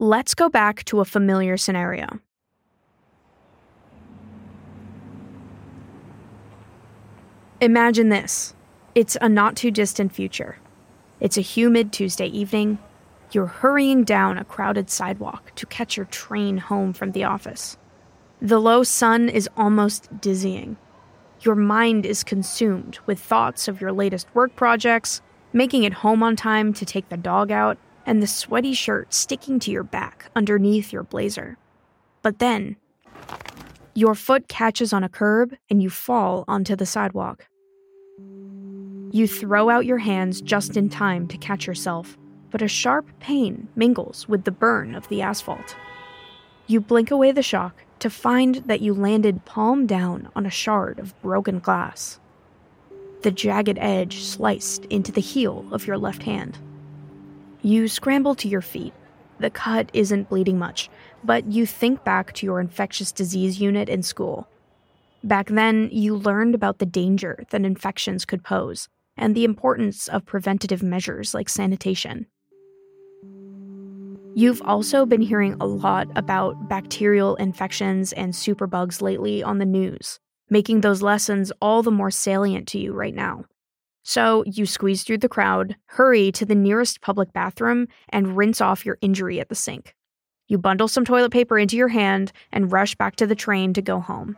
let's go back to a familiar scenario. Imagine this it's a not too distant future. It's a humid Tuesday evening. You're hurrying down a crowded sidewalk to catch your train home from the office. The low sun is almost dizzying. Your mind is consumed with thoughts of your latest work projects, making it home on time to take the dog out, and the sweaty shirt sticking to your back underneath your blazer. But then, your foot catches on a curb and you fall onto the sidewalk. You throw out your hands just in time to catch yourself, but a sharp pain mingles with the burn of the asphalt. You blink away the shock to find that you landed palm down on a shard of broken glass. The jagged edge sliced into the heel of your left hand. You scramble to your feet. The cut isn't bleeding much, but you think back to your infectious disease unit in school. Back then, you learned about the danger that infections could pose and the importance of preventative measures like sanitation. You've also been hearing a lot about bacterial infections and superbugs lately on the news, making those lessons all the more salient to you right now. So you squeeze through the crowd, hurry to the nearest public bathroom, and rinse off your injury at the sink. You bundle some toilet paper into your hand and rush back to the train to go home.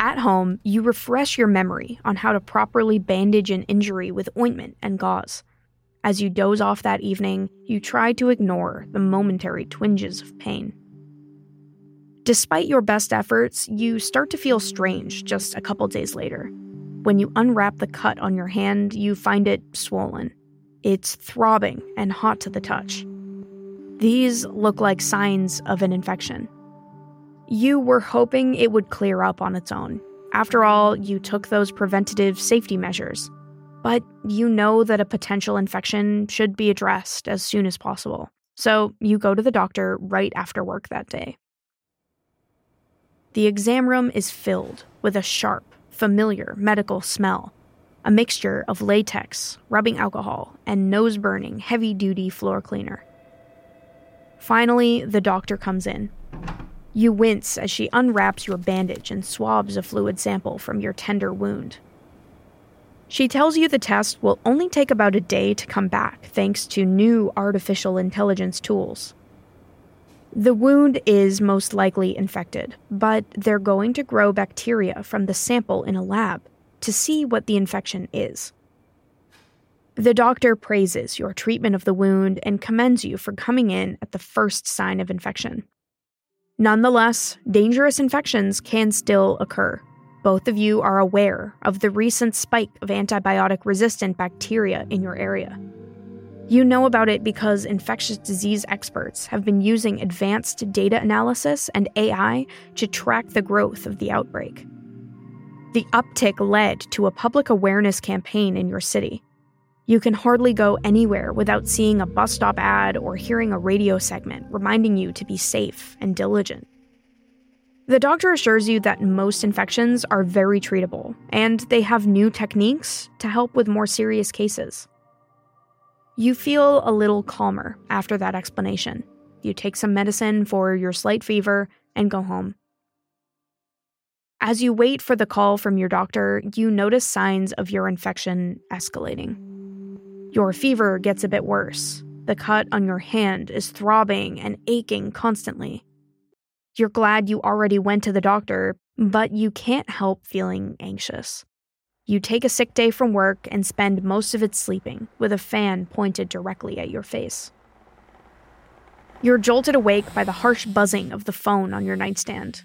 At home, you refresh your memory on how to properly bandage an injury with ointment and gauze. As you doze off that evening, you try to ignore the momentary twinges of pain. Despite your best efforts, you start to feel strange just a couple days later. When you unwrap the cut on your hand, you find it swollen. It's throbbing and hot to the touch. These look like signs of an infection. You were hoping it would clear up on its own. After all, you took those preventative safety measures. But you know that a potential infection should be addressed as soon as possible. So you go to the doctor right after work that day. The exam room is filled with a sharp, familiar medical smell a mixture of latex, rubbing alcohol, and nose burning, heavy duty floor cleaner. Finally, the doctor comes in. You wince as she unwraps your bandage and swabs a fluid sample from your tender wound. She tells you the test will only take about a day to come back thanks to new artificial intelligence tools. The wound is most likely infected, but they're going to grow bacteria from the sample in a lab to see what the infection is. The doctor praises your treatment of the wound and commends you for coming in at the first sign of infection. Nonetheless, dangerous infections can still occur. Both of you are aware of the recent spike of antibiotic resistant bacteria in your area. You know about it because infectious disease experts have been using advanced data analysis and AI to track the growth of the outbreak. The uptick led to a public awareness campaign in your city you can hardly go anywhere without seeing a bus stop ad or hearing a radio segment reminding you to be safe and diligent. The doctor assures you that most infections are very treatable, and they have new techniques to help with more serious cases. You feel a little calmer after that explanation. You take some medicine for your slight fever and go home. As you wait for the call from your doctor, you notice signs of your infection escalating. Your fever gets a bit worse. The cut on your hand is throbbing and aching constantly. You're glad you already went to the doctor, but you can't help feeling anxious. You take a sick day from work and spend most of it sleeping with a fan pointed directly at your face. You're jolted awake by the harsh buzzing of the phone on your nightstand.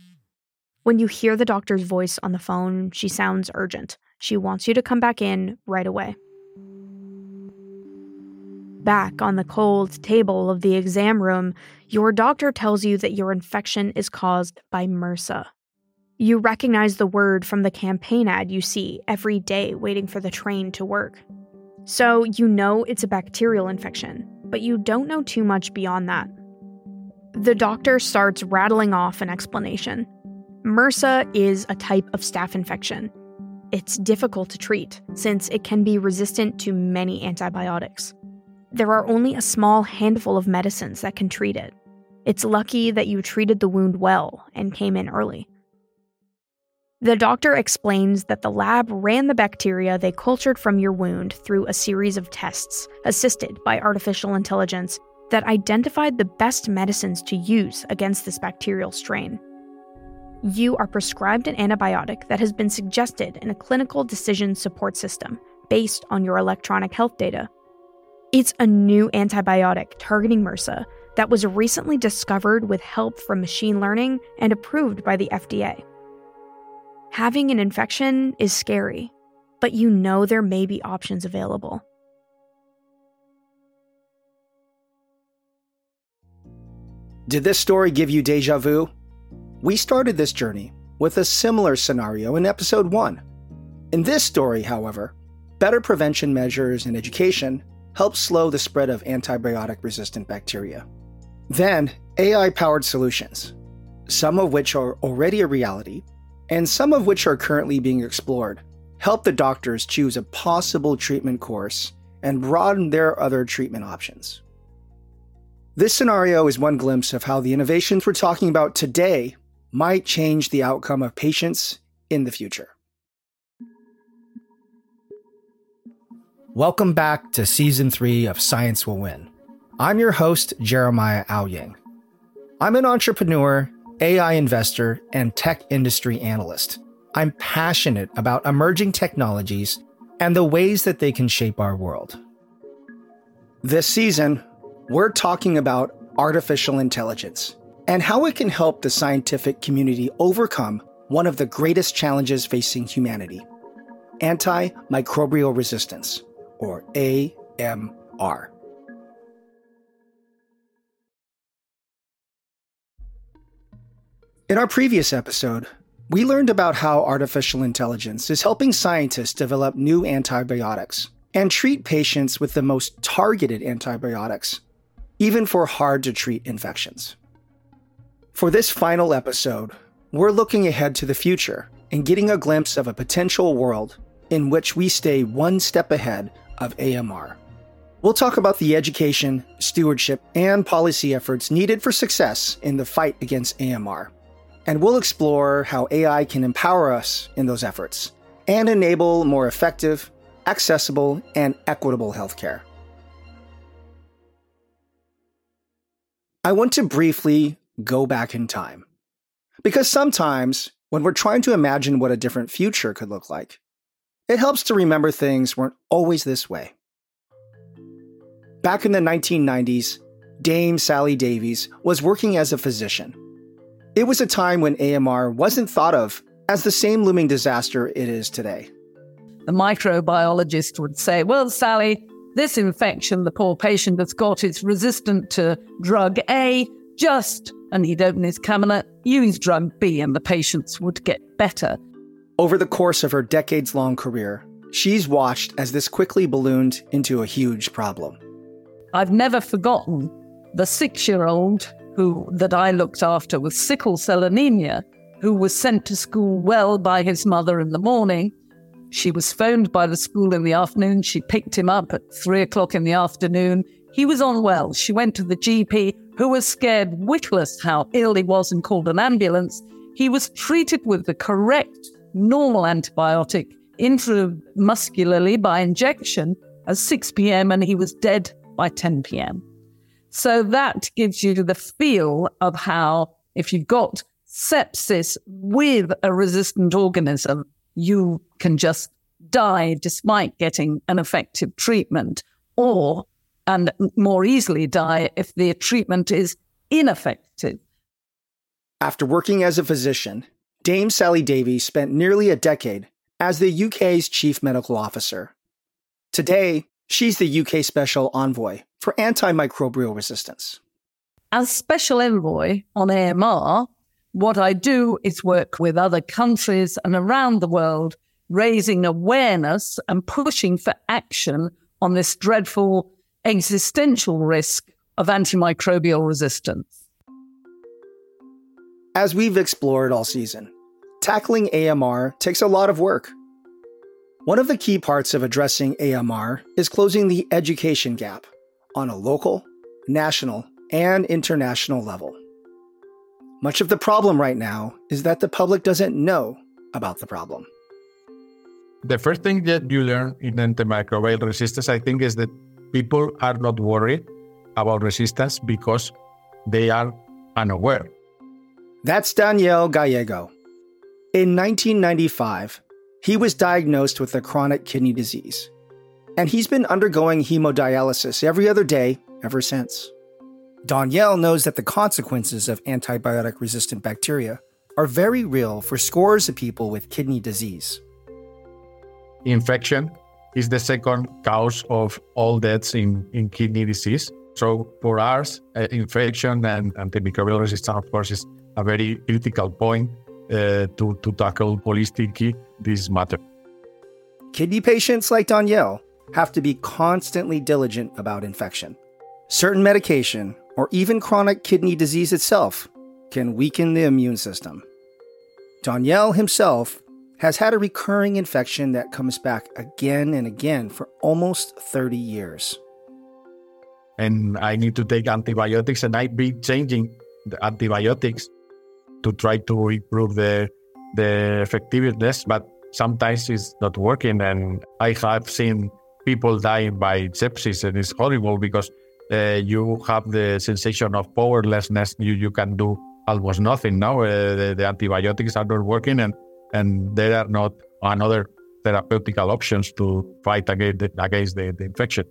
When you hear the doctor's voice on the phone, she sounds urgent. She wants you to come back in right away. Back on the cold table of the exam room, your doctor tells you that your infection is caused by MRSA. You recognize the word from the campaign ad you see every day waiting for the train to work. So you know it's a bacterial infection, but you don't know too much beyond that. The doctor starts rattling off an explanation. MRSA is a type of staph infection. It's difficult to treat since it can be resistant to many antibiotics. there are only a small handful of medicines that can treat it. It's lucky that you treated the wound well and came in early. The doctor explains that the lab ran the bacteria they cultured from your wound through a series of tests, assisted by artificial intelligence, that identified the best medicines to use against this bacterial strain. You are prescribed an antibiotic that has been suggested in a clinical decision support system based on your electronic health data. It's a new antibiotic targeting MRSA that was recently discovered with help from machine learning and approved by the FDA. Having an infection is scary, but you know there may be options available. Did this story give you deja vu? We started this journey with a similar scenario in episode 1. In this story, however, better prevention measures and education help slow the spread of antibiotic resistant bacteria. Then, AI powered solutions, some of which are already a reality, and some of which are currently being explored, help the doctors choose a possible treatment course and broaden their other treatment options. This scenario is one glimpse of how the innovations we're talking about today might change the outcome of patients in the future. Welcome back to season three of Science Will Win. I'm your host, Jeremiah Owyang. I'm an entrepreneur AI investor, and tech industry analyst. I'm passionate about emerging technologies and the ways that they can shape our world. This season, we're talking about artificial intelligence and how it can help the scientific community overcome one of the greatest challenges facing humanity antimicrobial resistance, or AMR. In our previous episode, we learned about how artificial intelligence is helping scientists develop new antibiotics and treat patients with the most targeted antibiotics, even for hard to treat infections. For this final episode, we're looking ahead to the future and getting a glimpse of a potential world in which we stay one step ahead of AMR. We'll talk about the education, stewardship, and policy efforts needed for success in the fight against AMR and we'll explore how AI can empower us in those efforts and enable more effective, accessible, and equitable healthcare. I want to briefly go back in time. Because sometimes, when we're trying to imagine what a different future could look like, it helps to remember things weren't always this way. Back in the 1990s, Dame Sally Davies was working as a physician it was a time when AMR wasn't thought of as the same looming disaster it is today. The microbiologist would say, Well, Sally, this infection the poor patient has got is resistant to drug A, just, and he'd open his cabinet, use drug B, and the patients would get better. Over the course of her decades long career, she's watched as this quickly ballooned into a huge problem. I've never forgotten the six year old who that I looked after with sickle cell anemia, who was sent to school well by his mother in the morning. She was phoned by the school in the afternoon. She picked him up at three o'clock in the afternoon. He was unwell. She went to the GP, who was scared witless how ill he was and called an ambulance. He was treated with the correct normal antibiotic intramuscularly by injection at 6 p.m., and he was dead by 10 p.m. So that gives you the feel of how, if you've got sepsis with a resistant organism, you can just die despite getting an effective treatment, or and more easily die if the treatment is ineffective. After working as a physician, Dame Sally Davies spent nearly a decade as the UK's chief medical officer. Today, she's the UK special envoy for antimicrobial resistance. As special envoy on AMR, what I do is work with other countries and around the world, raising awareness and pushing for action on this dreadful existential risk of antimicrobial resistance. As we've explored all season, tackling AMR takes a lot of work. One of the key parts of addressing AMR is closing the education gap on a local, national, and international level. Much of the problem right now is that the public doesn't know about the problem. The first thing that you learn in antimicrobial resistance, I think, is that people are not worried about resistance because they are unaware. That's Daniel Gallego. In 1995, he was diagnosed with a chronic kidney disease, and he's been undergoing hemodialysis every other day ever since. Daniel knows that the consequences of antibiotic resistant bacteria are very real for scores of people with kidney disease. Infection is the second cause of all deaths in, in kidney disease. So for us, uh, infection and antimicrobial resistance, of course, is a very critical point uh, to, to tackle holistically this matter. Kidney patients like Daniel have to be constantly diligent about infection. Certain medication, or even chronic kidney disease itself, can weaken the immune system. Daniel himself has had a recurring infection that comes back again and again for almost 30 years. And I need to take antibiotics, and I've been changing the antibiotics to try to improve the the effectiveness, but sometimes it's not working. And I have seen people dying by sepsis, and it's horrible because uh, you have the sensation of powerlessness. You you can do almost nothing now. Uh, the, the, antibiotics are not working, and and there are not another therapeutical options to fight against the, against the, the infection.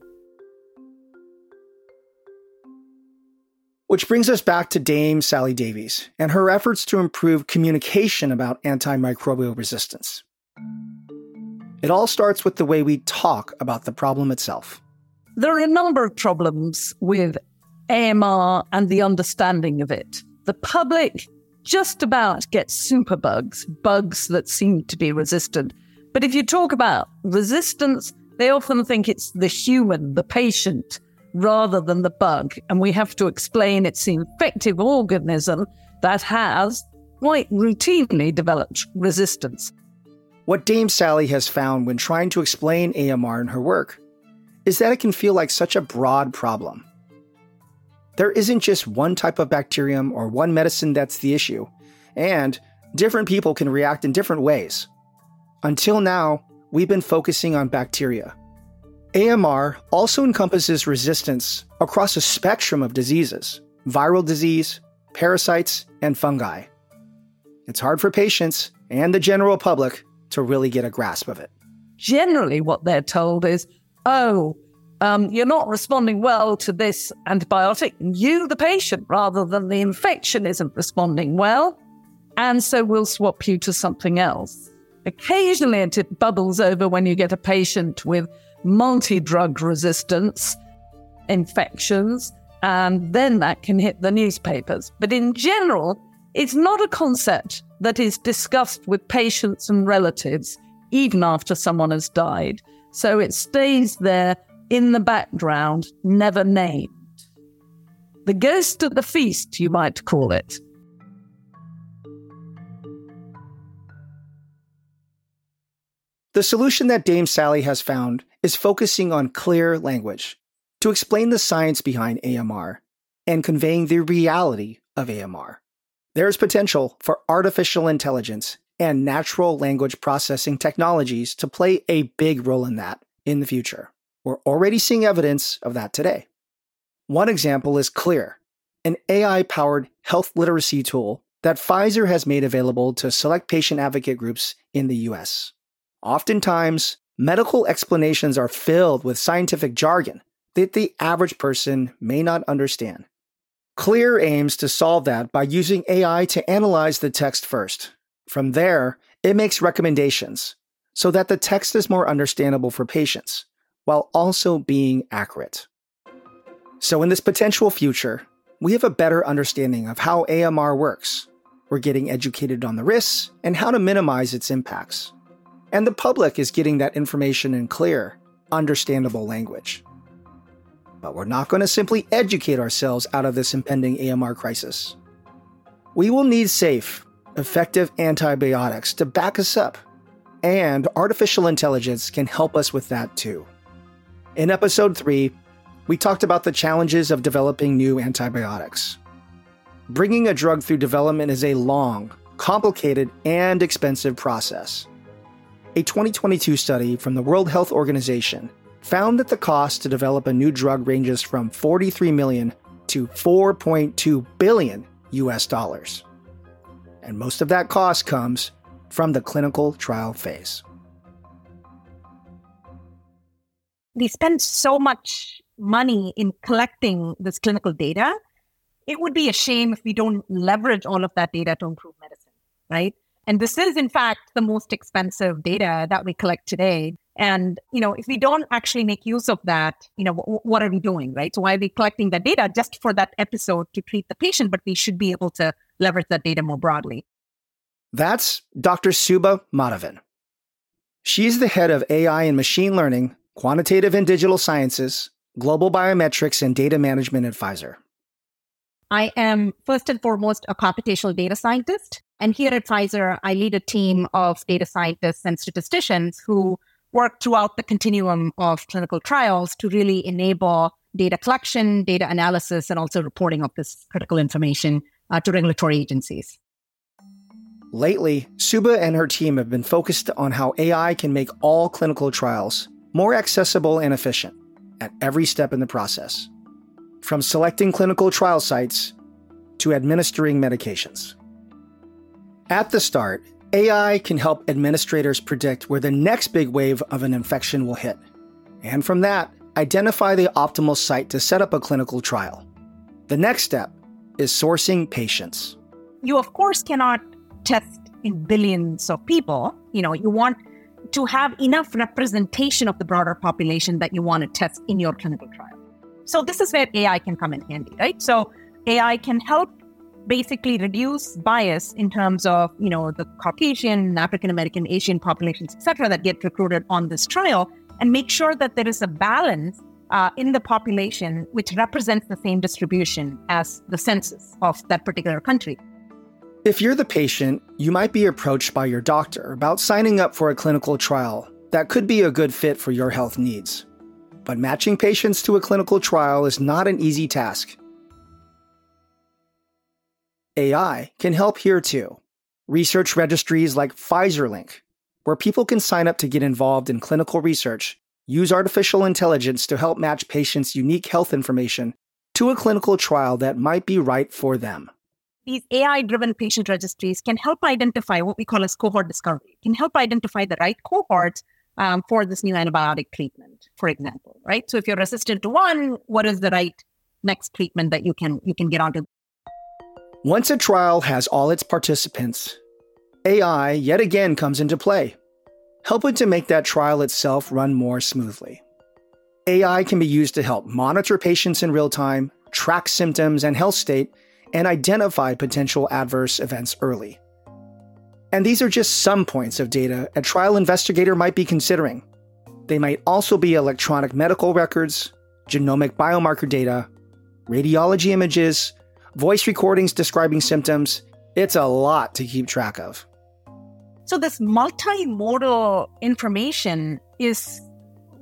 Which brings us back to Dame Sally Davies and her efforts to improve communication about antimicrobial resistance. It all starts with the way we talk about the problem itself. There are a number of problems with AMR and the understanding of it. The public just about gets superbugs, bugs that seem to be resistant. But if you talk about resistance, they often think it's the human, the patient, rather than the bug. And we have to explain it's the infective organism that has quite routinely developed resistance. What Dame Sally has found when trying to explain AMR in her work is that it can feel like such a broad problem. There isn't just one type of bacterium or one medicine that's the issue, and different people can react in different ways. Until now, we've been focusing on bacteria, AMR also encompasses resistance across a spectrum of diseases viral disease, parasites, and fungi. It's hard for patients and the general public to really get a grasp of it. Generally, what they're told is, oh, um, you're not responding well to this antibiotic. You, the patient, rather than the infection, isn't responding well. And so we'll swap you to something else. Occasionally, it bubbles over when you get a patient with multi drug resistance infections, and then that can hit the newspapers. But in general, it's not a concept that is discussed with patients and relatives, even after someone has died. So it stays there in the background, never named. The ghost at the feast, you might call it. The solution that Dame Sally has found is focusing on clear language to explain the science behind AMR and conveying the reality of AMR. There is potential for artificial intelligence and natural language processing technologies to play a big role in that in the future. We're already seeing evidence of that today. One example is Clear, an AI powered health literacy tool that Pfizer has made available to select patient advocate groups in the US. Oftentimes, medical explanations are filled with scientific jargon that the average person may not understand. Clear aims to solve that by using AI to analyze the text first. From there, it makes recommendations so that the text is more understandable for patients, while also being accurate. So, in this potential future, we have a better understanding of how AMR works. We're getting educated on the risks and how to minimize its impacts and the public is getting that information in clear, understandable language. But we're not going to simply educate ourselves out of this impending AMR crisis. We will need safe, effective antibiotics to back us up, and artificial intelligence can help us with that too. In episode 3, we talked about the challenges of developing new antibiotics. Bringing a drug through development is a long, complicated, and expensive process. A 2022 study from the World Health Organization found that the cost to develop a new drug ranges from 43 million to 4.2 billion US dollars. And most of that cost comes from the clinical trial phase. We spend so much money in collecting this clinical data. It would be a shame if we don't leverage all of that data to improve medicine, right? And this is, in fact, the most expensive data that we collect today. And, you know, if we don't actually make use of that, you know, w- what are we doing, right? So why are we collecting that data just for that episode to treat the patient? But we should be able to leverage that data more broadly. That's Dr. Subha Madhavan. She's the head of AI and machine learning, quantitative and digital sciences, global biometrics, and data management at Pfizer. I am first and foremost a computational data scientist. And here at Pfizer, I lead a team of data scientists and statisticians who work throughout the continuum of clinical trials to really enable data collection, data analysis, and also reporting of this critical information uh, to regulatory agencies. Lately, Subha and her team have been focused on how AI can make all clinical trials more accessible and efficient at every step in the process, from selecting clinical trial sites to administering medications. At the start, AI can help administrators predict where the next big wave of an infection will hit, and from that, identify the optimal site to set up a clinical trial. The next step is sourcing patients. You, of course, cannot test in billions of people. You know, you want to have enough representation of the broader population that you want to test in your clinical trial. So this is where AI can come in handy, right? So AI can help basically reduce bias in terms of, you know, the Caucasian, African American, Asian populations, et cetera, that get recruited on this trial and make sure that there is a balance uh, in the population which represents the same distribution as the census of that particular country. If you're the patient, you might be approached by your doctor about signing up for a clinical trial that could be a good fit for your health needs. But matching patients to a clinical trial is not an easy task. AI can help here too. Research registries like PfizerLink, where people can sign up to get involved in clinical research, use artificial intelligence to help match patients' unique health information to a clinical trial that might be right for them these AI driven patient registries can help identify what we call as cohort discovery, can help identify the right cohorts um, for this new antibiotic treatment, for example, right? So if you're resistant to one, what is the right next treatment that you can you can get onto? Once a trial has all its participants, AI yet again comes into play, helping to make that trial itself run more smoothly. AI can be used to help monitor patients in real time, track symptoms and health state, and identify potential adverse events early. And these are just some points of data a trial investigator might be considering. They might also be electronic medical records, genomic biomarker data, radiology images, voice recordings describing symptoms. It's a lot to keep track of. So, this multimodal information is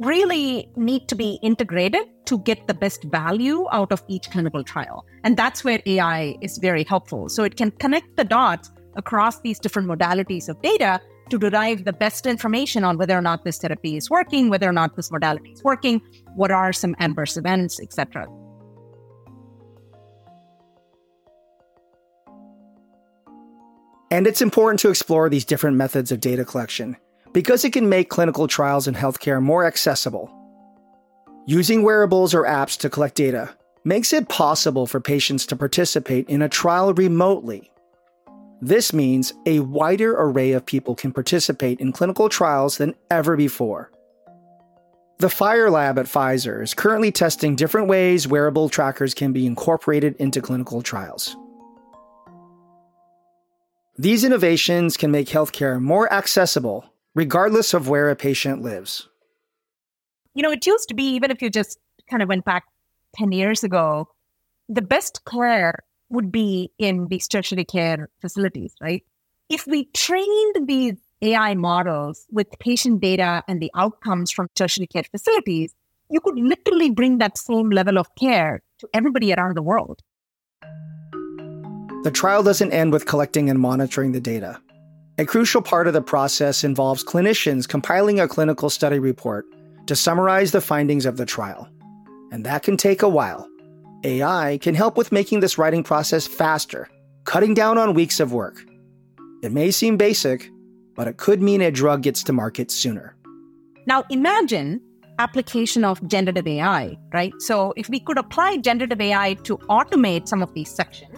really need to be integrated to get the best value out of each clinical trial. And that's where AI is very helpful. So it can connect the dots across these different modalities of data to derive the best information on whether or not this therapy is working, whether or not this modality is working, what are some adverse events, etc. And it's important to explore these different methods of data collection because it can make clinical trials in healthcare more accessible. Using wearables or apps to collect data makes it possible for patients to participate in a trial remotely. This means a wider array of people can participate in clinical trials than ever before. The Fire Lab at Pfizer is currently testing different ways wearable trackers can be incorporated into clinical trials. These innovations can make healthcare more accessible regardless of where a patient lives. You know, it used to be, even if you just kind of went back 10 years ago, the best care would be in these tertiary care facilities, right? If we trained these AI models with patient data and the outcomes from tertiary care facilities, you could literally bring that same level of care to everybody around the world. The trial doesn't end with collecting and monitoring the data. A crucial part of the process involves clinicians compiling a clinical study report to summarize the findings of the trial. And that can take a while. AI can help with making this writing process faster, cutting down on weeks of work. It may seem basic, but it could mean a drug gets to market sooner. Now imagine application of generative AI, right? So if we could apply generative AI to automate some of these sections,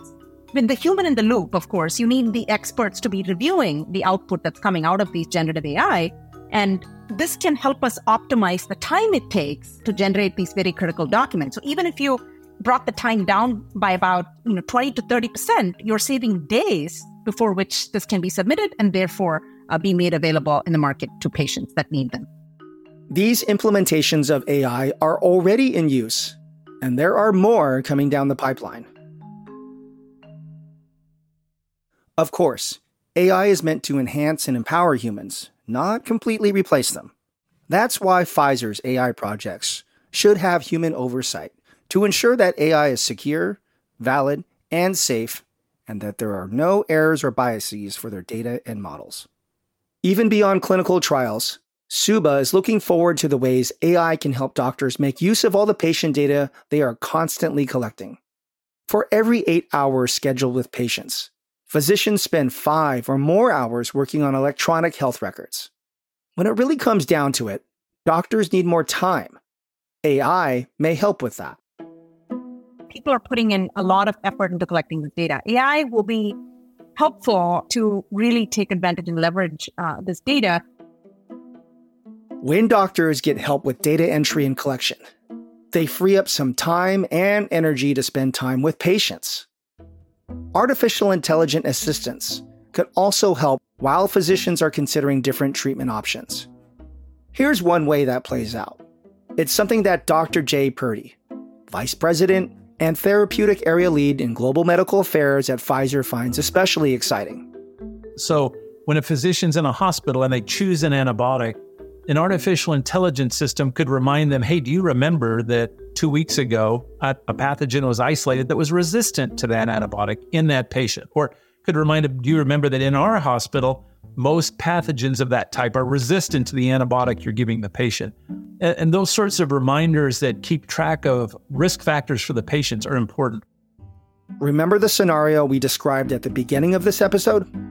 with the human in the loop, of course, you need the experts to be reviewing the output that's coming out of these generative AI. And this can help us optimize the time it takes to generate these very critical documents. So even if you brought the time down by about you know 20 to 30 percent, you're saving days before which this can be submitted and therefore uh, be made available in the market to patients that need them. These implementations of AI are already in use, and there are more coming down the pipeline. Of course, AI is meant to enhance and empower humans, not completely replace them. That's why Pfizer's AI projects should have human oversight to ensure that AI is secure, valid, and safe, and that there are no errors or biases for their data and models. Even beyond clinical trials, Subha is looking forward to the ways AI can help doctors make use of all the patient data they are constantly collecting. For every eight hours scheduled with patients, physicians spend five or more hours working on electronic health records. When it really comes down to it, doctors need more time. AI may help with that. People are putting in a lot of effort into collecting this data. AI will be helpful to really take advantage and leverage uh, this data. When doctors get help with data entry and collection, they free up some time and energy to spend time with patients. Artificial intelligent assistance could also help while physicians are considering different treatment options. Here's one way that plays out it's something that Dr. Jay Purdy, Vice President and Therapeutic Area Lead in Global Medical Affairs at Pfizer, finds especially exciting. So, when a physician's in a hospital and they choose an antibiotic, an artificial intelligence system could remind them, hey, do you remember that two weeks ago a, a pathogen was isolated that was resistant to that antibiotic in that patient? Or could remind them, do you remember that in our hospital, most pathogens of that type are resistant to the antibiotic you're giving the patient? And, and those sorts of reminders that keep track of risk factors for the patients are important. Remember the scenario we described at the beginning of this episode?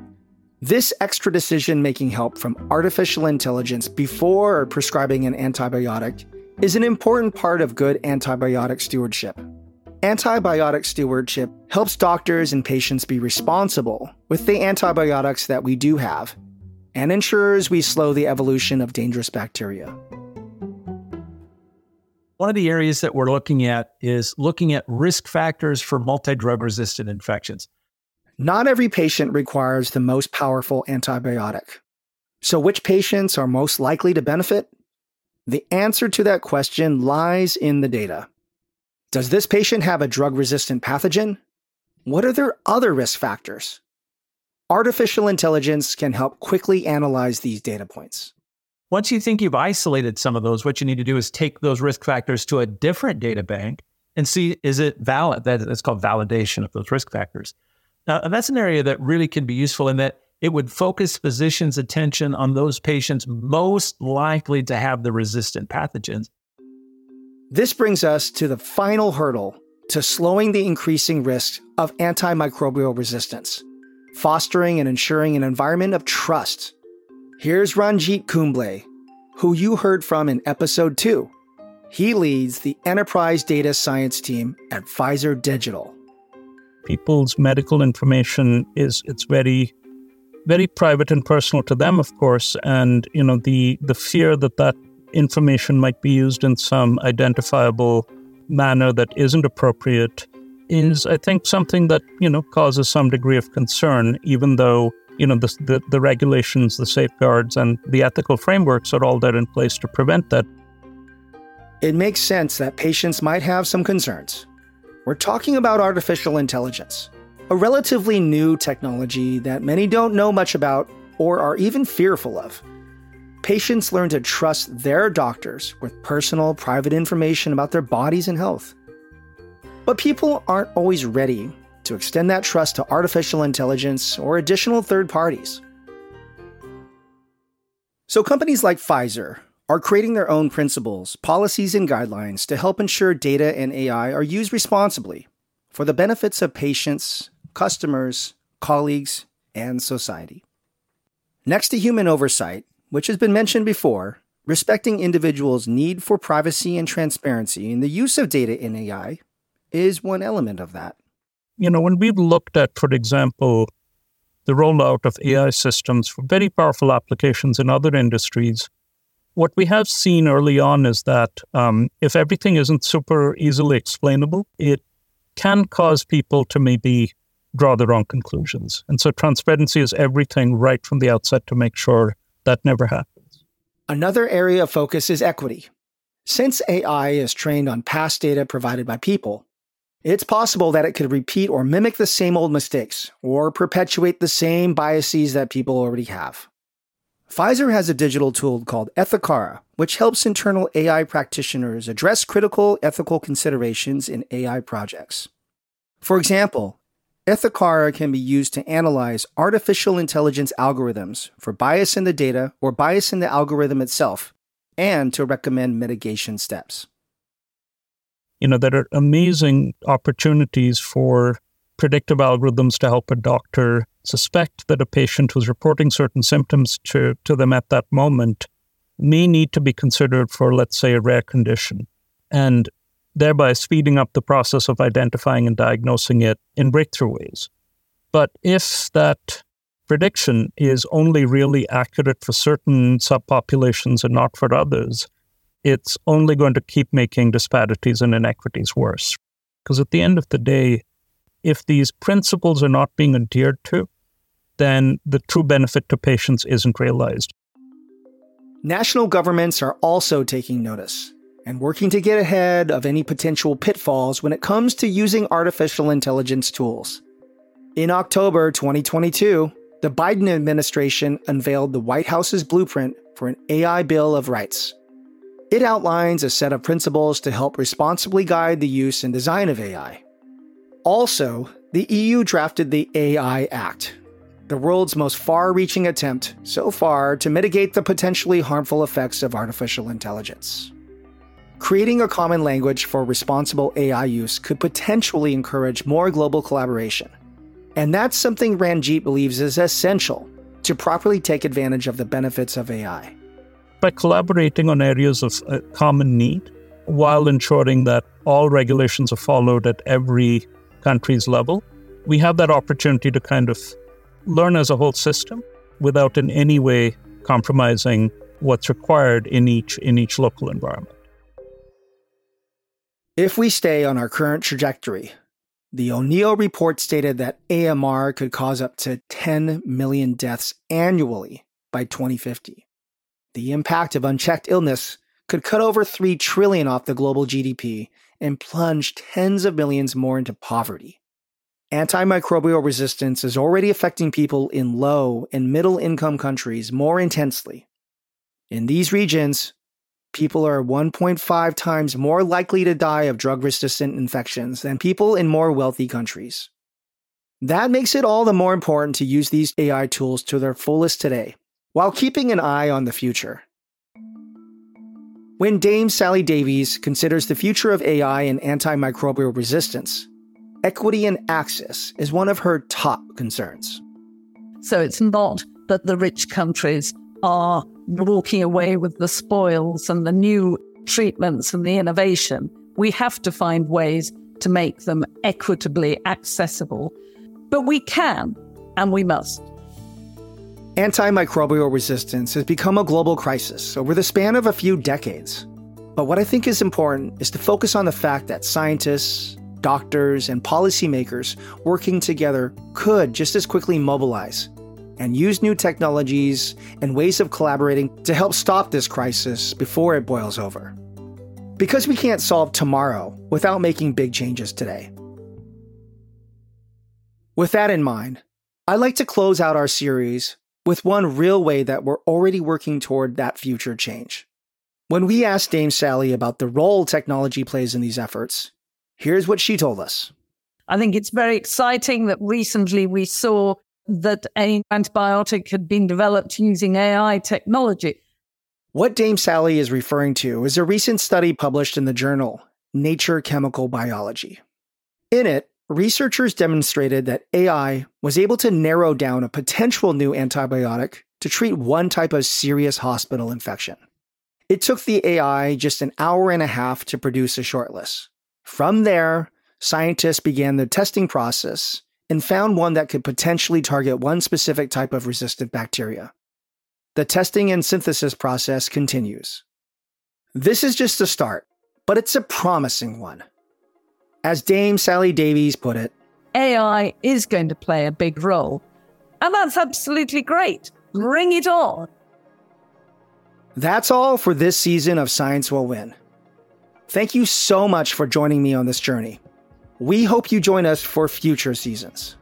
This extra decision making help from artificial intelligence before prescribing an antibiotic is an important part of good antibiotic stewardship. Antibiotic stewardship helps doctors and patients be responsible with the antibiotics that we do have and ensures we slow the evolution of dangerous bacteria. One of the areas that we're looking at is looking at risk factors for multi drug resistant infections. Not every patient requires the most powerful antibiotic. So, which patients are most likely to benefit? The answer to that question lies in the data. Does this patient have a drug resistant pathogen? What are their other risk factors? Artificial intelligence can help quickly analyze these data points. Once you think you've isolated some of those, what you need to do is take those risk factors to a different data bank and see is it valid? That's called validation of those risk factors. Now, that's an area that really can be useful in that it would focus physicians' attention on those patients most likely to have the resistant pathogens. This brings us to the final hurdle to slowing the increasing risk of antimicrobial resistance, fostering and ensuring an environment of trust. Here's Ranjit Kumble, who you heard from in episode 2. He leads the enterprise data science team at Pfizer Digital people's medical information is it's very very private and personal to them of course and you know the the fear that that information might be used in some identifiable manner that isn't appropriate is i think something that you know causes some degree of concern even though you know the, the, the regulations the safeguards and the ethical frameworks are all there in place to prevent that. It makes sense that patients might have some concerns we're talking about artificial intelligence, a relatively new technology that many don't know much about or are even fearful of. patients learn to trust their doctors with personal, private information about their bodies and health. But people aren't always ready to extend that trust to artificial intelligence or additional third parties. So, companies like Pfizer are creating their own principles, policies, and guidelines to help ensure data and AI are used responsibly for the benefits of patients, customers, colleagues, and society. Next to human oversight, which has been mentioned before, respecting individuals' need for privacy and transparency in the use of data in AI is one element of that. You know, when we've looked at, for example, the rollout of AI systems for very powerful applications in other industries, what we have seen early on is that um, if everything isn't super easily explainable, it can cause people to maybe draw the wrong conclusions. And so transparency is everything right from the outset to make sure that never happens. Another area of focus is equity. Since AI is trained on past data provided by people, it's possible that it could repeat or mimic the same old mistakes or perpetuate the same biases that people already have. Pfizer has a digital tool called Ethicara, which helps internal AI practitioners address critical ethical considerations in AI projects. For example, Ethicara can be used to analyze artificial intelligence algorithms for bias in the data or bias in the algorithm itself, and to recommend mitigation steps. You know, there are amazing opportunities for predictive algorithms to help a doctor suspect that a patient who's reporting certain symptoms to, to them at that moment may need to be considered for, let's say, a rare condition. And thereby speeding up the process of identifying and diagnosing it in breakthrough ways. But if that prediction is only really accurate for certain subpopulations and not for others, it's only going to keep making disparities and inequities worse. Because at the end of the day, if these principles are not being adhered to, then the true benefit to patients isn't realized. National governments are also taking notice and working to get ahead of any potential pitfalls when it comes to using artificial intelligence tools. In October 2022, the Biden administration unveiled the White House's blueprint for an AI Bill of Rights. It outlines a set of principles to help responsibly guide the use and design of AI. Also, the EU drafted the AI Act, the world's most far reaching attempt so far to mitigate the potentially harmful effects of artificial intelligence. Creating a common language for responsible AI use could potentially encourage more global collaboration. And that's something Ranjit believes is essential to properly take advantage of the benefits of AI. By collaborating on areas of uh, common need, while ensuring that all regulations are followed at every country's level, we have that opportunity to kind of learn as a whole system without in any way compromising what's required in each in each local environment. If we stay on our current trajectory, the O'Neill report stated that AMR could cause up to 10 million deaths annually by 2050. The impact of unchecked illness could cut over 3 trillion off the global GDP and plunge tens of millions more into poverty. Antimicrobial resistance is already affecting people in low and middle income countries more intensely. In these regions, people are 1.5 times more likely to die of drug resistant infections than people in more wealthy countries. That makes it all the more important to use these AI tools to their fullest today, while keeping an eye on the future. When Dame Sally Davies considers the future of AI and antimicrobial resistance, equity and access is one of her top concerns. So it's not that the rich countries are walking away with the spoils and the new treatments and the innovation. We have to find ways to make them equitably accessible. But we can and we must. Antimicrobial resistance has become a global crisis over the span of a few decades. But what I think is important is to focus on the fact that scientists, doctors, and policymakers working together could just as quickly mobilize and use new technologies and ways of collaborating to help stop this crisis before it boils over. Because we can't solve tomorrow without making big changes today. With that in mind, I'd like to close out our series with one real way that we're already working toward that future change. When we asked Dame Sally about the role technology plays in these efforts, here's what she told us. I think it's very exciting that recently we saw that an antibiotic had been developed using AI technology. What Dame Sally is referring to is a recent study published in the journal Nature Chemical Biology. In it, researchers demonstrated that AI was able to narrow down a potential new antibiotic to treat one type of serious hospital infection. It took the AI just an hour and a half to produce a shortlist. From there, scientists began the testing process and found one that could potentially target one specific type of resistant bacteria. The testing and synthesis process continues. This is just a start, but it's a promising one. As Dame Sally Davies put it, AI is going to play a big role. And that's absolutely great. Bring it on. That's all for this season of Science Will Win. Thank you so much for joining me on this journey. We hope you join us for future seasons.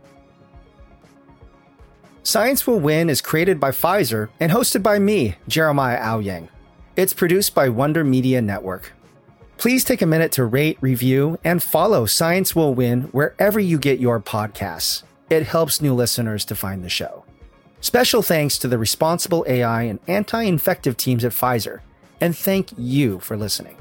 Science Will Win is created by Pfizer and hosted by me, Jeremiah Owyang. It's produced by Wonder Media Network. Please take a minute to rate, review, and follow Science Will Win wherever you get your podcasts. It helps new listeners to find the show. Special thanks to the responsible AI and anti infective teams at Pfizer, and thank you for listening.